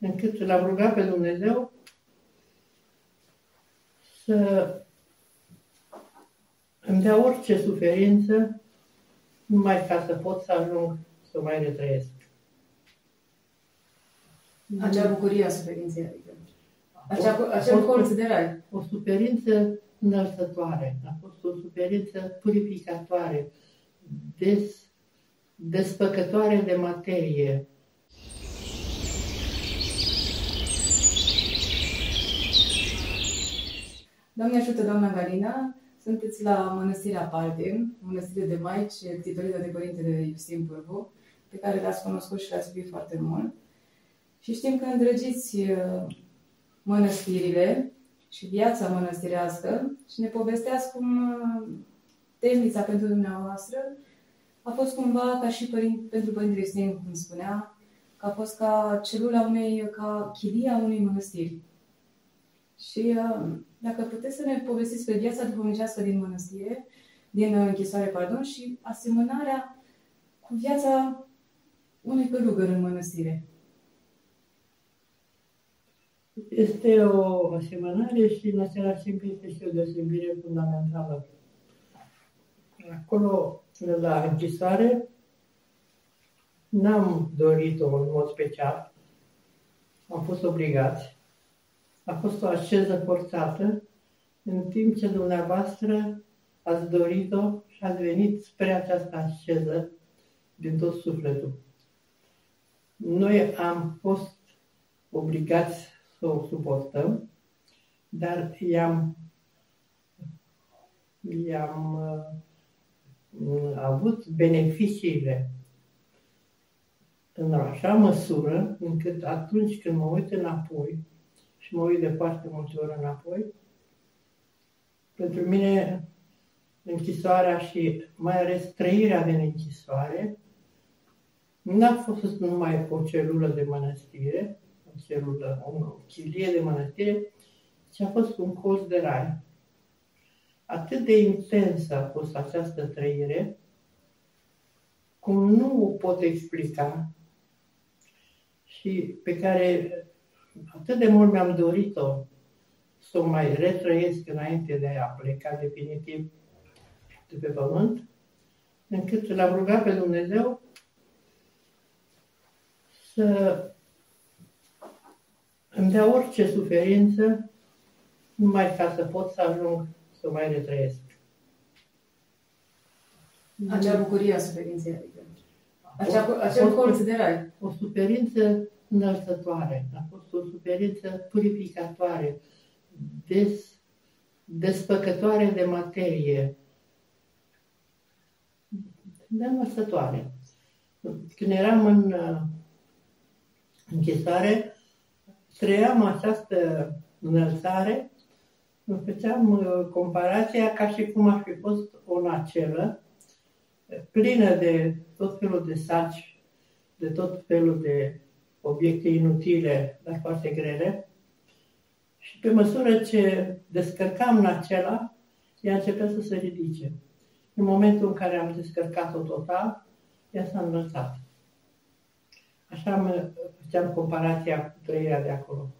încât l-am rugat pe Dumnezeu să îmi dea orice suferință numai ca să pot să ajung să mai retrăiesc. Acea bucurie a suferinței, adică. Acea, acel colț de rai. O suferință înălțătoare, a fost o suferință purificatoare, des, despăcătoare de materie. Doamne ajută, doamna Galina, sunteți la Mănăstirea Palde, Mănăstire de Maici, titulată de Părintele Iustin Pârvu, pe care l-ați cunoscut și l-ați iubit foarte mult. Și știm că îndrăgiți uh, mănăstirile și viața mănăstirească și ne povesteați cum uh, temnița pentru dumneavoastră a fost cumva ca și părin- pentru Părintele Iustin, cum spunea, că a fost ca celula unei, ca chilia unei mănăstiri. Și uh, dacă puteți să ne povestiți pe viața duhovnicească din mănăstire, din închisoare, pardon, și asemănarea cu viața unui călugăr în mănăstire. Este o asemănare și în același timp este și o deosebire fundamentală. Acolo, la închisoare, n-am dorit-o în mod special. Am fost obligați. A fost o așeză forțată, în timp ce dumneavoastră ați dorit-o și ați venit spre această așeză din tot sufletul. Noi am fost obligați să o suportăm, dar i-am, i-am uh, avut beneficiile în așa măsură încât atunci când mă uit înapoi și mă uit de foarte multe ori înapoi, pentru mine închisoarea și mai ales trăirea din închisoare n-a fost numai o celulă de mănăstire, o celulă, o chilie de mănăstire, ci a fost un colț de rai. Atât de intensă a fost această trăire, cum nu o pot explica și pe care atât de mult mi-am dorit-o să o mai retrăiesc înainte de a pleca definitiv de pe pământ, încât l-am rugat pe Dumnezeu să îmi dea orice suferință numai ca să pot să ajung să mai retrăiesc. Acea bucurie a suferinței, adică. Acea, acel colț de rai. O suferință înălțătoare, a fost o suferință purificatoare, des, despăcătoare de materie, înălțătoare. Când eram în uh, închisoare, trăiam această înălțare, îmi făceam uh, comparația ca și cum ar fi fost o nacelă plină de tot felul de saci, de tot felul de obiecte inutile, dar foarte grele. Și pe măsură ce descărcam nacela, ea începea să se ridice. În momentul în care am descărcat-o total, ea s-a înălțat. Așa făceam comparația cu trăirea de acolo.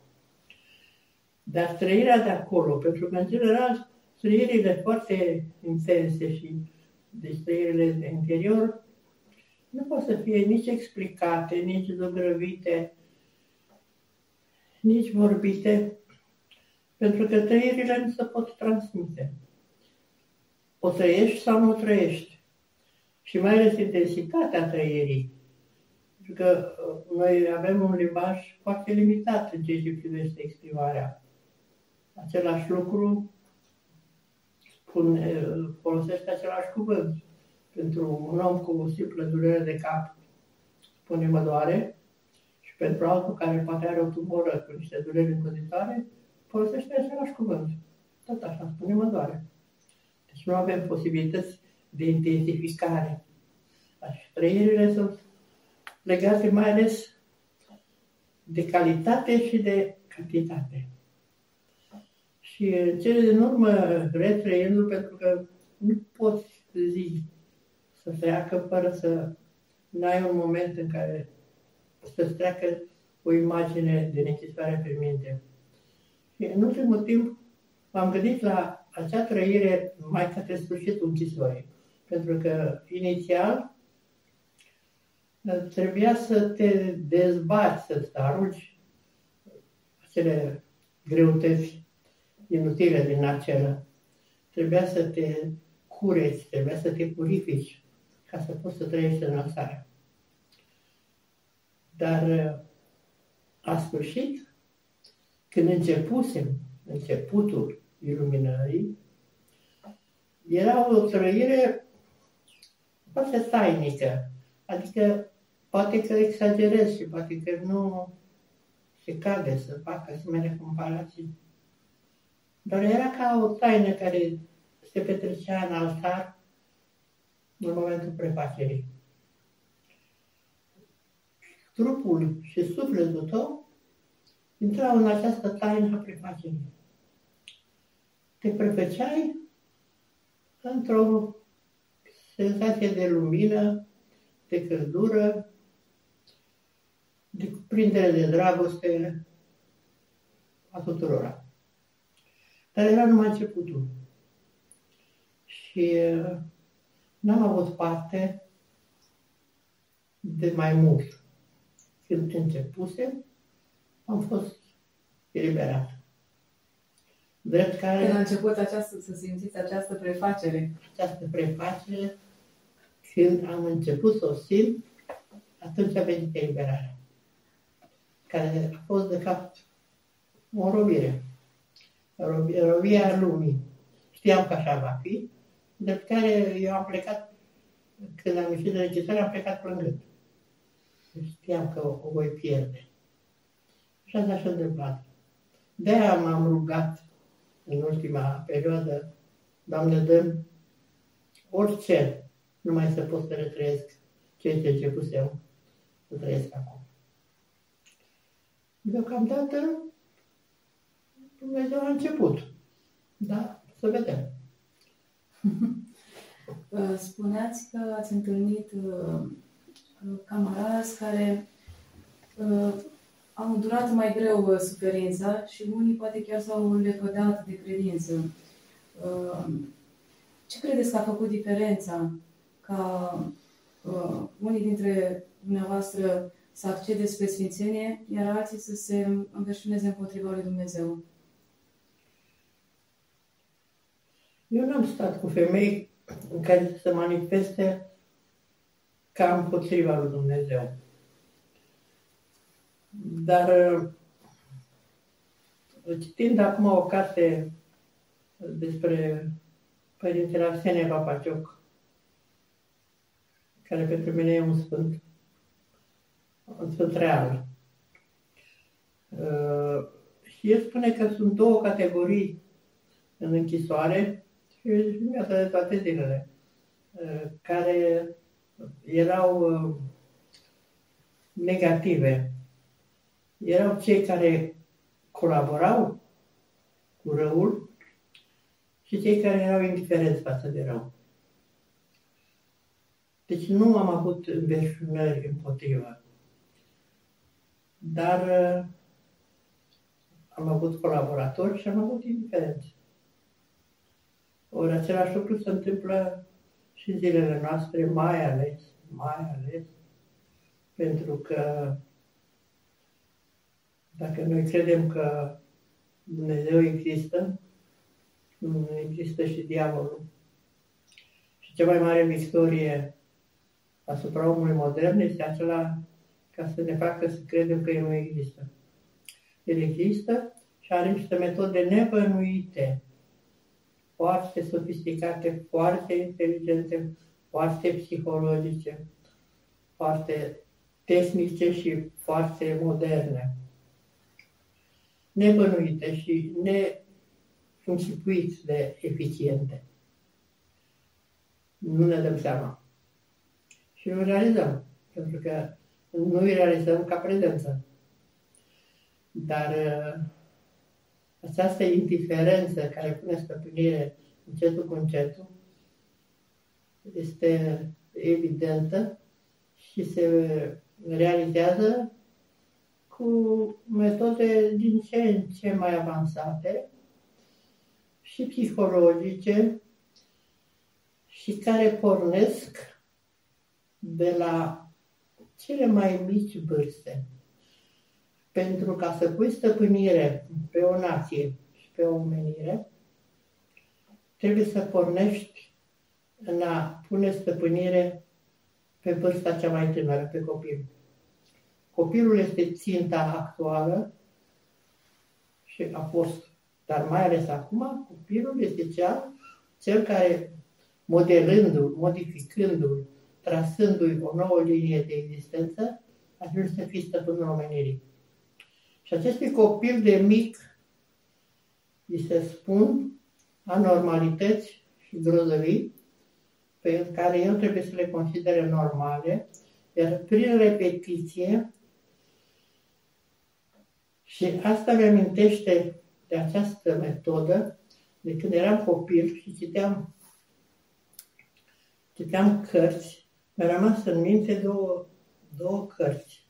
Dar trăirea de acolo, pentru că, în general, trăirile foarte intense și deci trăirile de interior nu pot să fie nici explicate, nici zugrăvite, nici vorbite, pentru că trăirile nu se pot transmite. O trăiești sau nu trăiești. Și mai ales intensitatea trăirii. Pentru că uh, noi avem un limbaj foarte limitat în ceea ce privește exprimarea. Același lucru spune, folosește același cuvânt. Pentru un om cu o simplă durere de cap, spune mă doare, și pentru altul care poate are o tumoră cu niște dureri încăzitoare, folosește același cuvânt. Tot așa, spune mă doare. Deci nu avem posibilități de intensificare. Și trăirile sunt legate mai ales de calitate și de cantitate. Și în cele din urmă, retrăind pentru că nu poți zi să treacă fără să n-ai un moment în care să-ți treacă o imagine din închisoare pe minte. Și în ultimul timp m-am gândit la acea trăire mai către sfârșitul închisorii. Pentru că inițial trebuia să te dezbați, să te arunci acele greutăți inutile din acela. Trebuia să te cureți, trebuia să te purifici ca să poți să trăiești în lăsare. Dar a sfârșit, când începusem începutul iluminării, era o trăire foarte tainică. Adică poate că exagerez și poate că nu se cade să facă asemenea comparații. Dar era ca o taină care se petrecea în altar în momentul prefacerii. Trupul și sufletul tău intrau în această taină a prefacerii. Te prefăceai într-o senzație de lumină, de căldură, de cuprindere de dragoste a tuturora. Dar era numai începutul. Și uh, n-am avut parte de mai mult. Când începuse, am fost eliberat. Drept care... Când a început această, să simțiți această prefacere. Această prefacere, când am început să o simt, atunci a venit eliberarea. Care a fost, de fapt, o robire. Robia lumii. Știam că așa va fi, de care eu am plecat, când am ieșit de închisoare, am plecat plângând. Știam că o, o voi pierde. Și asta s-a întâmplat. De-aia m-am rugat în ultima perioadă, Doamne, dăm orice, numai să pot să retrăiesc ceea ce începusem să trăiesc acum. Deocamdată Dumnezeu a început. Da? Să vedem. Spuneați că ați întâlnit uh, camarazi care uh, au îndurat mai greu uh, suferința și unii poate chiar s-au lepădat de credință. Uh, ce credeți că a făcut diferența ca uh, unii dintre dumneavoastră să accede spre Sfințenie, iar alții să se înverșuneze împotriva lui Dumnezeu? Eu n-am stat cu femei în care să se manifeste ca împotriva lui Dumnezeu. Dar uh, citind acum o carte despre Părintele Arsenie Papacioc, care pentru mine e un sfânt, un sfânt real. Uh, și el spune că sunt două categorii în închisoare și viața de toate zilele, uh, care erau negative erau cei care colaborau cu răul și cei care erau indiferenți față de rău. Deci nu am avut înverșunări împotriva. Dar uh, am avut colaboratori și am avut indiferenți. Ori același lucru se întâmplă și în zilele noastre, mai ales, mai ales, pentru că dacă noi credem că Dumnezeu există, există și diavolul. Și cea mai mare victorie asupra omului modern este acela ca să ne facă să credem că El nu există. El există și are niște metode nebănuite, foarte sofisticate, foarte inteligente, foarte psihologice, foarte tehnice și foarte moderne nebănuite și neîncipuit de eficiente. Nu ne dăm seama. Și nu realizăm, pentru că nu îi realizăm ca prezență. Dar uh, această indiferență care pune stăpânire încetul cu încetul este evidentă și se realizează cu metode din ce în ce mai avansate și psihologice și care pornesc de la cele mai mici vârste. Pentru ca să pui stăpânire pe o nație și pe o omenire, trebuie să pornești în a pune stăpânire pe vârsta cea mai tânără, pe copil. Copilul este ținta actuală și a fost, dar mai ales acum, copilul este cel, cel care, modelându-l, modificându-l, trasându-i o nouă linie de existență, ajunge să fie stăpânul omenirii. Și acestui copil de mic îi se spun anormalități și grozăvii pe care el trebuie să le considere normale, iar prin repetiție, și asta mi amintește de această metodă, de când eram copil și citeam, citeam cărți, mi-a rămas în minte două, două cărți.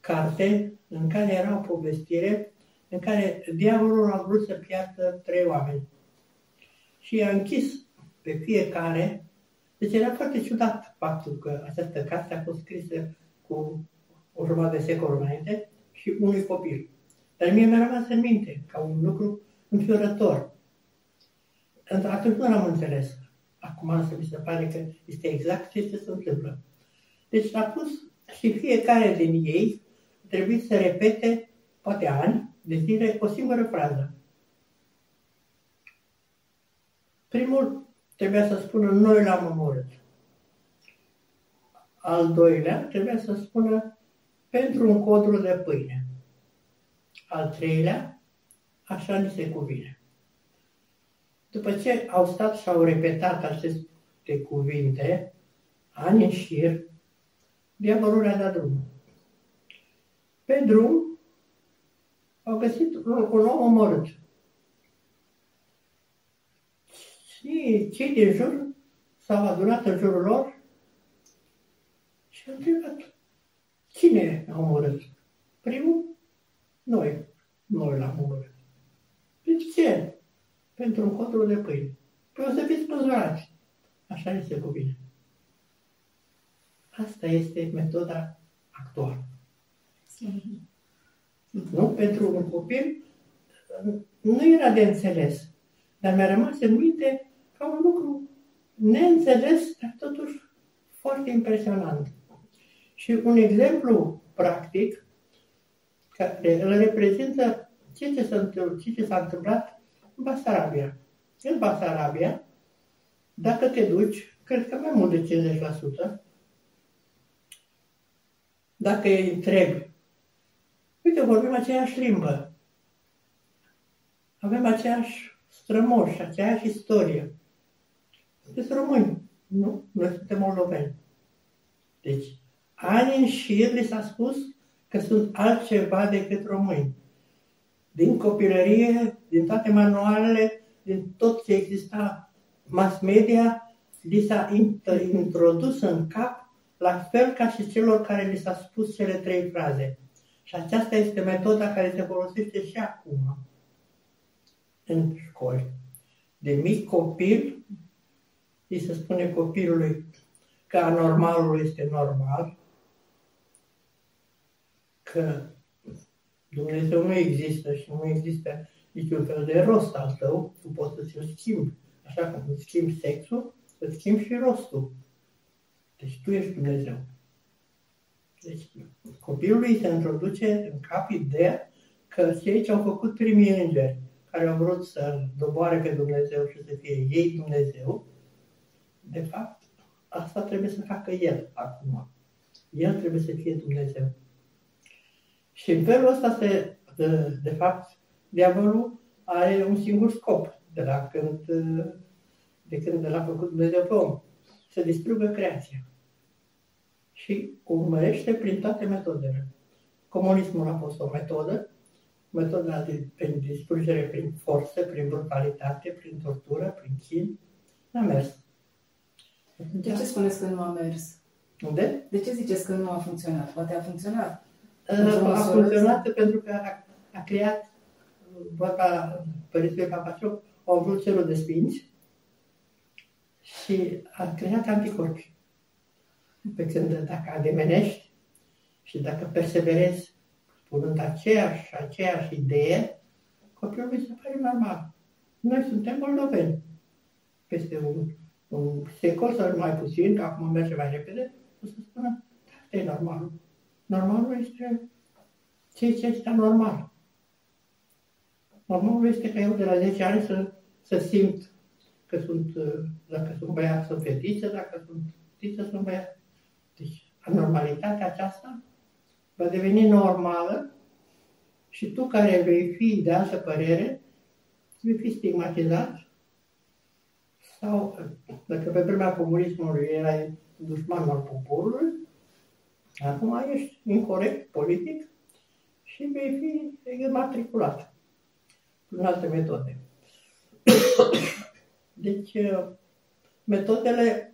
O carte în care era o povestire în care diavolul a vrut să piardă trei oameni. Și i-a închis pe fiecare. Deci era foarte ciudat faptul că această carte a fost scrisă cu o jumătate de secol înainte și unui copil. Dar mie mi-a rămas în minte ca un lucru înfiorător. Atunci nu l-am înțeles. Acum însă mi se pare că este exact ce se întâmplă. Deci a pus și fiecare din ei trebuie să repete, poate ani, de zile, o singură frază. Primul trebuia să spună noi l-am omorât. Al doilea trebuia să spună pentru un codru de pâine. Al treilea, așa ni se cuvine. După ce au stat și au repetat aceste cuvinte, ani în șir, diavolul a dat drumul. Pe drum au găsit un, un om omorât. Și cei din jur s-au adunat în jurul lor și au întrebat, cine a omorât? Primul? Noi. Noi l-am omorât. De ce? Pentru un codru de pâine. Păi o să fiți păzurați. Așa este cuvine. Asta este metoda actuală. Nu? Pentru un copil nu era de înțeles. Dar mi-a rămas în minte ca un lucru neînțeles, dar totuși foarte impresionant. Și un exemplu practic care îl reprezintă ce, ce, s-a întâmplat, ce, ce s-a întâmplat în Basarabia. În Basarabia, dacă te duci, cred că mai mult de 50%, dacă îi întrebi Uite, vorbim aceeași limbă. Avem aceeași strămoși, aceeași istorie. Sunteți români, nu? Noi suntem moldoveni. Deci, ani în șir li s-a spus că sunt altceva decât români. Din copilărie, din toate manualele, din tot ce exista mass media, li s-a introdus în cap, la fel ca și celor care li s-a spus cele trei fraze. Și aceasta este metoda care se folosește și acum în școli. De mic copil, îi se spune copilului că anormalul este normal, că Dumnezeu nu există și nu există niciun fel de rost al tău, tu poți să ți-l schimbi. Așa cum îți schimbi sexul, îți schimbi și rostul. Deci tu ești Dumnezeu. Deci copilului se introduce în cap ideea că cei ce au făcut primii îngeri, care au vrut să doboare pe Dumnezeu și să fie ei Dumnezeu, de fapt, asta trebuie să facă el acum. El trebuie să fie Dumnezeu. Și în felul ăsta, se, de, de fapt, diavolul are un singur scop de la când, de când l-a făcut Dumnezeu pe om. Să distrugă creația și urmărește prin toate metodele. Comunismul a fost o metodă, metoda de prin distrugere prin forță, prin brutalitate, prin tortură, prin chin, n-a mers. De ce spuneți că nu a mers? Unde? De ce ziceți că nu a funcționat? Poate a funcționat. A funcționat pentru că a, a creat vorba Părintelui Papaciu, au vrut celul de sfinți și a creat anticorpi. Pe când dacă ademenești și dacă perseverezi spunând aceeași, aceeași idee, copilul mi se pare normal. Noi suntem moldoveni. Peste un, un secol sau mai puțin, că acum merge mai repede, o să spună, da, asta e normal. Normalul este ceea ce este normal. Normalul este că eu de la 10 ani să, să simt că sunt, dacă sunt băiat, sunt fetiță, dacă sunt fetiță, sunt băiat. Deci, anormalitatea aceasta va deveni normală și tu care vei fi de altă părere, vei fi stigmatizat sau, dacă pe vremea comunismului erai dușmanul poporului, acum ești incorrect politic și vei fi matriculat prin alte metode. Deci, metodele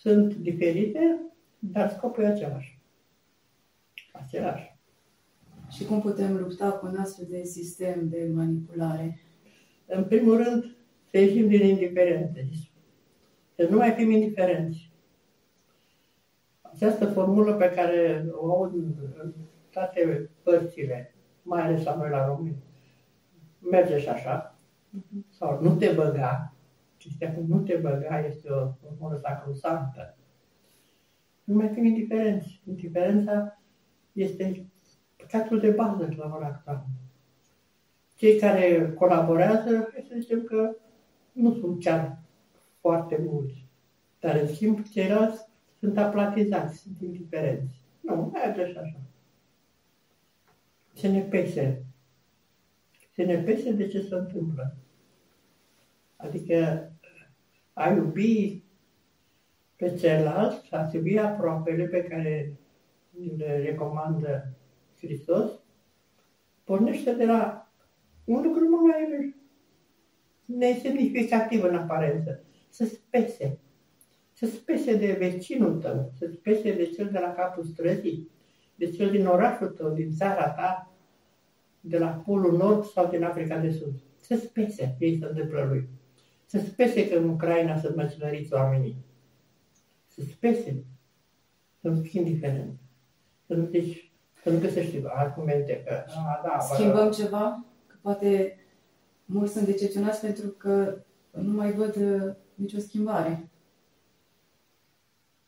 sunt diferite, dar scopul e același. Același. Și cum putem lupta cu un astfel de sistem de manipulare? În primul rând, să ieșim din indiferență. Să nu mai fim indiferenți. Această formulă pe care o aud în toate părțile, mai ales la noi la români, merge și așa, sau nu te băga, chestia cu nu te băga este o formulă sacrosantă. Nu mai fim indiferenți. Indiferența este păcatul de bază la ora actuală. Cei care colaborează, să zicem că nu sunt chiar foarte mulți. Dar, în schimb, ceilalți sunt aplatizați, sunt indiferenți. Nu, merge și așa. Să ne pese. Să ne pese de ce se întâmplă. Adică a iubi pe celălalt, a iubi aproapele pe care le recomandă Hristos, pornește de la un lucru mult mai nesemnificativ în aparență. Să spese. Să spese de vecinul tău, să spese de cel de la capul străzii, de cel din orașul tău, din țara ta, de la Polul Nord sau din Africa de Sud. Să spese ei se întâmplă lui. Să spese că în Ucraina sunt măcinăriți oamenii. Să spese. Să nu fii indiferent. Să nu, deci, să nu găsești argumente că... A, da, Schimbăm bă, ceva? Că poate mulți sunt decepționați pentru că nu mai văd uh, nicio schimbare.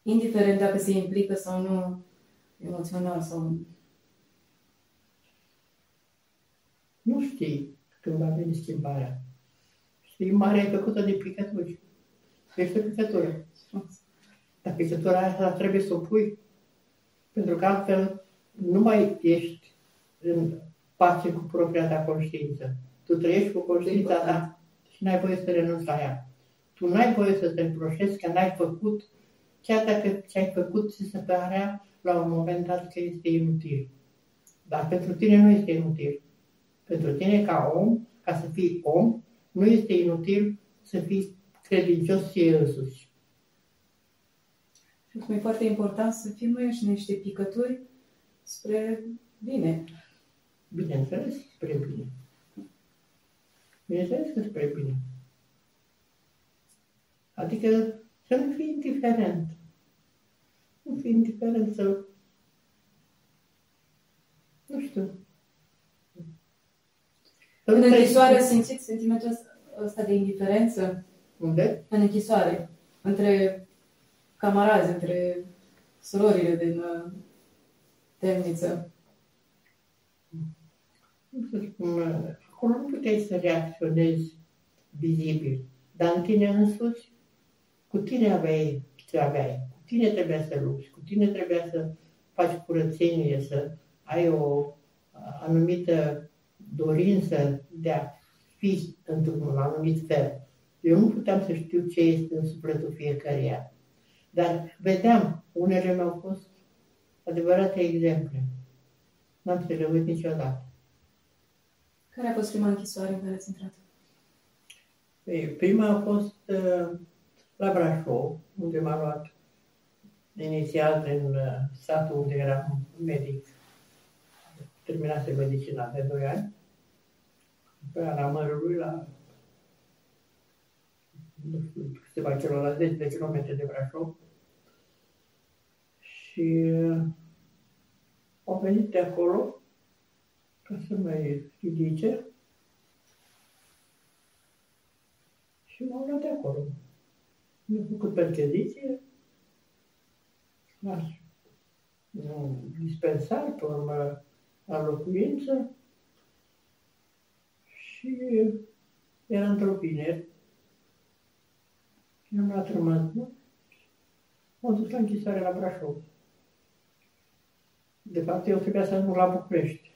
Indiferent dacă se implică sau nu emoțional sau... Nu știi când va veni schimbarea. Schimbarea e făcută de picături. Este o picătură. Dar picătura aia trebuie să o pui. Pentru că altfel nu mai ești în pace cu propria ta conștiință. Tu trăiești cu conștiința ta și n-ai voie să renunți la ea. Tu n-ai voie să te înproșezi că n-ai făcut, chiar dacă ce-ai făcut ți se părea la un moment dat că este inutil. Dar pentru tine nu este inutil. Pentru tine ca om, ca să fii om, nu este inutil să fiți credincios ție însuși. Și cum e foarte important să fim noi și niște picături spre bine. Bineînțeles, spre bine. Bineînțeles că spre bine. Adică să nu fii indiferent. Nu fii indiferent să... Nu știu. În închisoare simțiți sentimentul ăsta de indiferență? Unde? În închisoare. Între camarazi, între surorile din uh, temniță. Nu să spun, acolo nu puteai să reacționezi vizibil, dar în tine însuți, cu tine aveai ce aveai, cu tine trebuia să lupți, cu tine trebuia să faci curățenie, să ai o anumită dorință de a fi într-un anumit fel. Eu nu puteam să știu ce este în sufletul fiecăruia. Dar vedeam, unele mi-au fost adevărate exemple. N-am să le uit niciodată. Care a fost prima închisoare în care ați intrat? Ei, prima a fost uh, la Brașov, unde m-a luat inițial din uh, satul unde eram medic. Terminase medicina de 2 ani. Pe la Mărului, la nu știu, câteva kilo, la 10 de kilometri de Brașov. Și uh, au venit de acolo ca să mai ridice și m-au luat de acolo. Mi-au făcut percheziție, la un dispensar, pe urmă la locuință și era într-o vineri. I-am luat rămas, nu? M-am dus la închisoare la Brașov. De fapt, eu trebuia să ajung la București.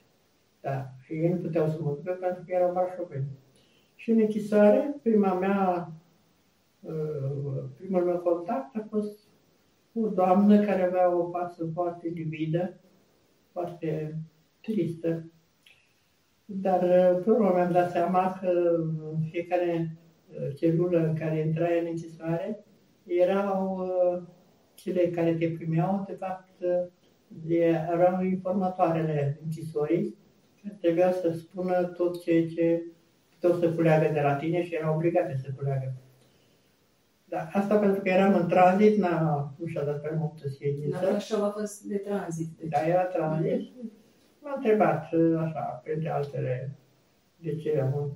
Da. Și ei nu puteau să mă ducă pentru că erau brașoveni. Și în închisoare, prima mea, uh, primul meu contact a fost o doamnă care avea o față foarte lividă, foarte tristă. Dar uh, pe urmă mi-am dat seama că în fiecare uh, celulă în care intrai în închisoare erau cele care te primeau, de fapt, erau informatoarele închisorii, care trebuia să spună tot ceea ce tot să culeagă de la tine și erau obligate să culeagă. Da, asta pentru că eram în tranzit, n-a, nu și-a dat prea multă silință. Dar așa a fost de tranzit. Deci. Da, era tranzit. M-a întrebat, așa, printre altele, de ce am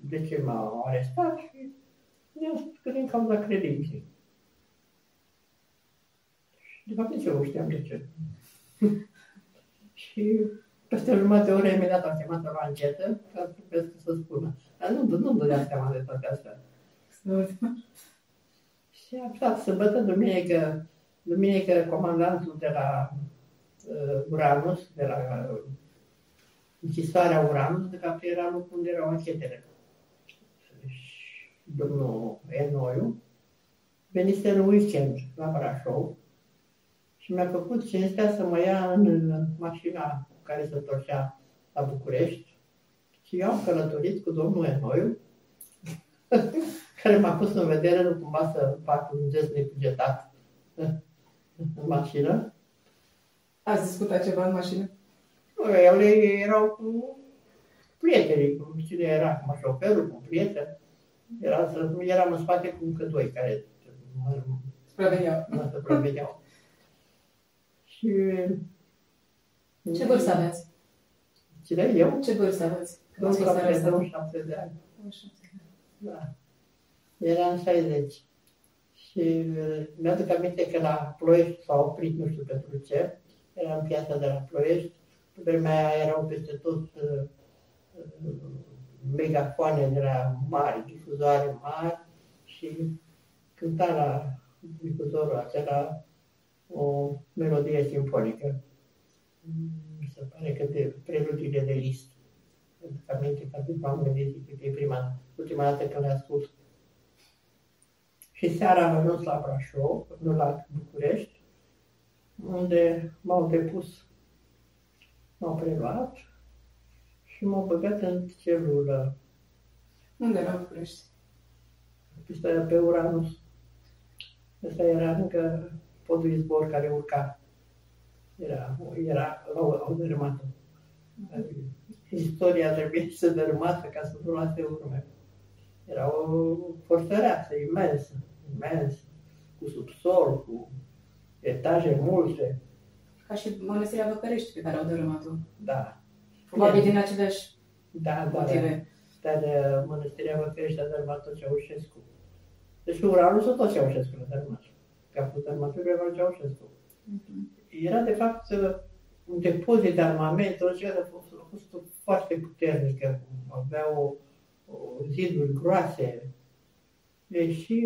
de ce m-a arestat și mi-a spus că din cauza credinței. De fapt, nici eu nu știam de ce. și peste o jumătate de oră imediat am chemat la anchetă ca să, să spună. Dar nu, nu dădea seama de toate astea. și am stat sâmbătă, duminică, duminică comandantul de la uh, Uranus, de la uh, închisoarea Uranus, de fapt era locul unde erau anchetele. Și domnul Enoiu venise în weekend la Brașov și mi-a făcut cinstea să mă ia în mașina cu care se întorcea la București și eu am călătorit cu domnul Enoiu, care m-a pus în vedere nu cumva să fac un gest necugetat în mașină. Ați discutat ceva în mașină? Nu, ele erau cu prietenii, cu cine era, cu șoferul, cu prieten. Era, eram în spate cu încă doi care mă, supravegheau. mă supravegheau. Și... Ce vârstă aveți? Cine? Eu? Ce vârstă aveți? 27 de ani. Da. Era în 60. Și uh, mi-aduc aminte că la Ploiești s-a oprit, nu știu pentru ce, era în piața de la Ploiești. Pe vremea aia erau peste tot uh, uh, megafoane de la mari, difuzoare mari și cânta la difuzorul acela o melodie simfonică. Mi se pare că de preludiile de list. Pentru că aminte că m-am gândit că e prima, ultima dată când le-a spus. Și seara am ajuns la Brașov, nu la București, unde m-au depus, m-au preluat și m-au băgat în celulă. Unde la București? Pe, pe Uranus. Asta era încă podul izbor care urca. Era, era au, au dărâmat Istoria trebuie să dărâmată ca să nu lase urme. Era o fortăreață imensă, imensă, cu subsol, cu etaje multe. Ca și mănăstirea Văcărești pe care au dărâmat-o. Da. Probabil din aceleași da, da, motive. Da, dar uh, mănăstirea Văcărești a dărâmat-o Ceaușescu. Deci Uralul tot Ceaușescu l-a dărâmat ca putermatură era Ceaușescu. Uh-huh. Era, de fapt, un depozit de armament, o a fost, a fost foarte puternică, avea o, o ziduri groase. Deși,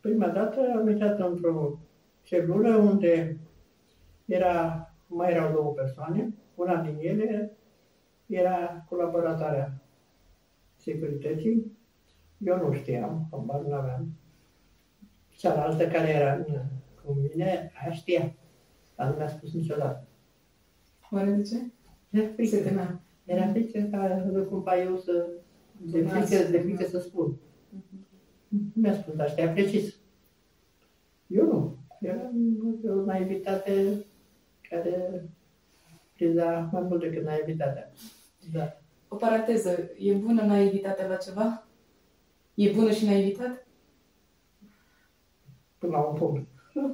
prima dată am intrat într-o celulă unde era, mai erau două persoane, una din ele era colaboratoarea securității. Eu nu știam, habar nu aveam. Cealaltă care era cu mine, aia știa, dar nu mi-a spus niciodată. Oare de ce? Era frică. Se temea. Era frică ca nu cumva eu să... De frică, de frică să spun. Nu mi-a spus, dar știa precis. Eu nu. Era o naivitate care priza mai mult decât naivitatea. Da. O paranteză. E bună naivitatea la ceva? E bună și naivitate? Până la un punct.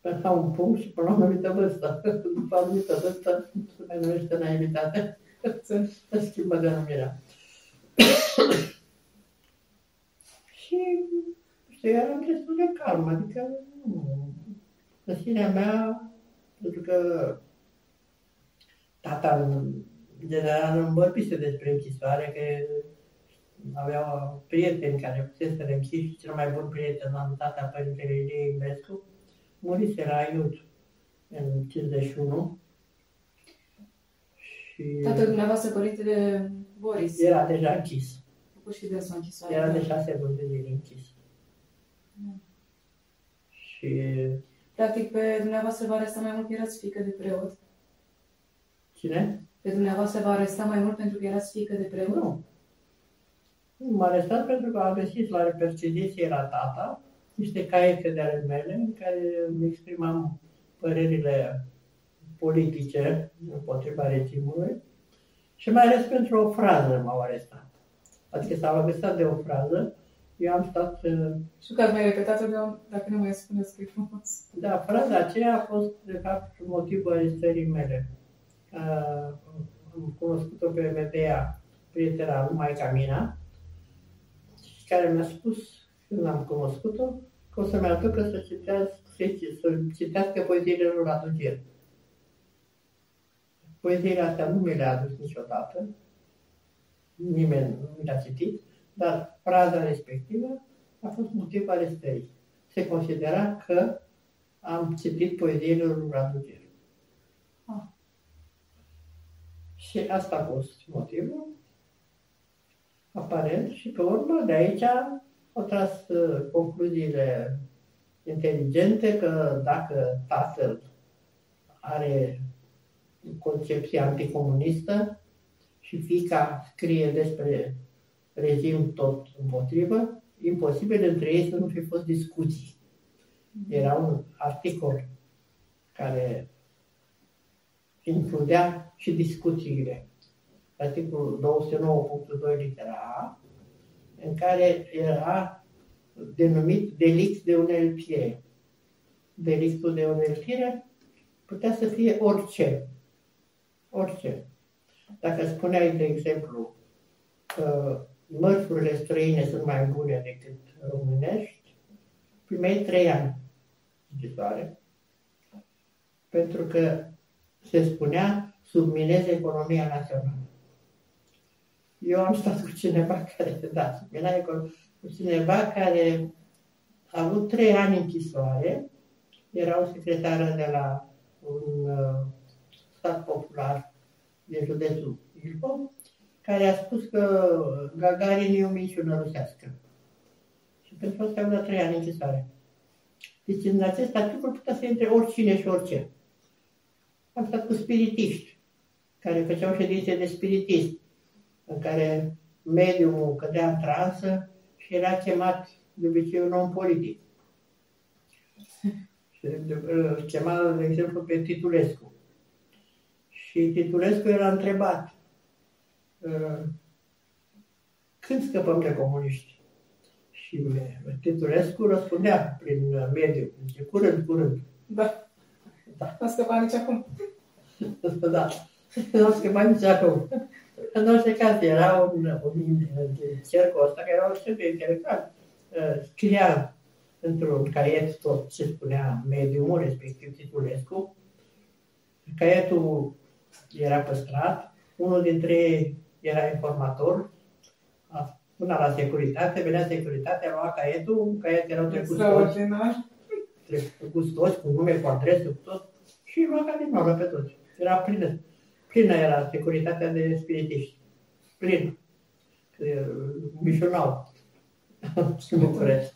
Până la un punct și până la o anumită vârstă. După anumită vârstă se mai numește naivitate. Se schimbă denumirea. și știu, eram destul de calm, adică nu. În mea, pentru că tata, în general, nu vorbise despre închisoare, că avea prieteni care puteți să le închiși și cel mai bun prieten am tata Părintele Ilie Imbescu, murise la Iud în 51. Și Tatăl dumneavoastră, Părintele Boris. Era deja închis. Făcut și dânsul închisoare. Era de șase luni de zile închis. Da. Și... Practic, pe dumneavoastră vă aresta mai mult că erați fică de preot. Cine? Pe dumneavoastră vă aresta mai mult pentru că erați fică de preot? Nu. M-a arestat pentru că am găsit la reperceziție la tata niște caiete de ale mele în care îmi exprimam părerile politice împotriva regimului și mai ales pentru o frază m-au arestat. Adică s-au agăsat de o frază, eu am stat... Uh, și că ați mai repetat-o de dacă nu mai spuneți că e frumos. Da, fraza aceea a fost, de fapt, motivul arestării mele. Uh, am cunoscut-o pe Medea, prietena lui Maica Mina, care mi-a spus, când am cunoscut-o, că o să-mi aducă să citească, să citească poeziile lui Radu Ger. Poeziile astea nu mi le-a adus niciodată, nimeni nu mi le-a citit, dar fraza respectivă a fost motivul arestării. Se considera că am citit poeziile lui Radu Ger. Ah. Și asta a fost motivul aparent, și pe urmă de aici au tras uh, concluziile inteligente că dacă tatăl are concepție anticomunistă și fica scrie despre regim tot împotrivă, imposibil între ei să nu fi fost discuții. Era un articol care includea și discuțiile articolul 209.2 litera A, în care era denumit delict de uneltire. Delictul de uneltire putea să fie orice. Orice. Dacă spuneai, de exemplu, că mărfurile străine sunt mai bune decât românești, primeai trei ani închisoare, pentru că se spunea submineze economia națională. Eu am stat cu cineva care, da, cu cineva care a avut trei ani închisoare, era o secretară de la un uh, stat popular din județul Ilfov, care a spus că Gagarin e o minciună rusească. Și pentru asta am dat trei ani închisoare. Deci în acest articol putea să intre oricine și orice. Am stat cu spiritiști, care făceau ședințe de spiritism în care mediul cădea în transă și era chemat de obicei un om politic. Și chema, de exemplu, pe Titulescu. Și Titulescu era întrebat ă, când scăpăm de comuniști? Și Titulescu răspundea prin mediu, de curând, curând. Da. Da. Nu scăpa nici acum. da. Nu scăpa nici acum. În orice caz, era un, un cercul ăsta care era extrem de interesant. Uh, scria într-un caiet tot ce spunea mediumul, respectiv Titulescu. Caietul era păstrat, unul dintre ei era informator, până la securitate, venea securitatea, lua caietul, caiet erau trecuți toți, trecuți toți, cu nume, cu adrese, cu tot, și lua ca din nou pe toți. Era plină. Plină era securitatea de spiritiști. Plină. Mișunau. Și București.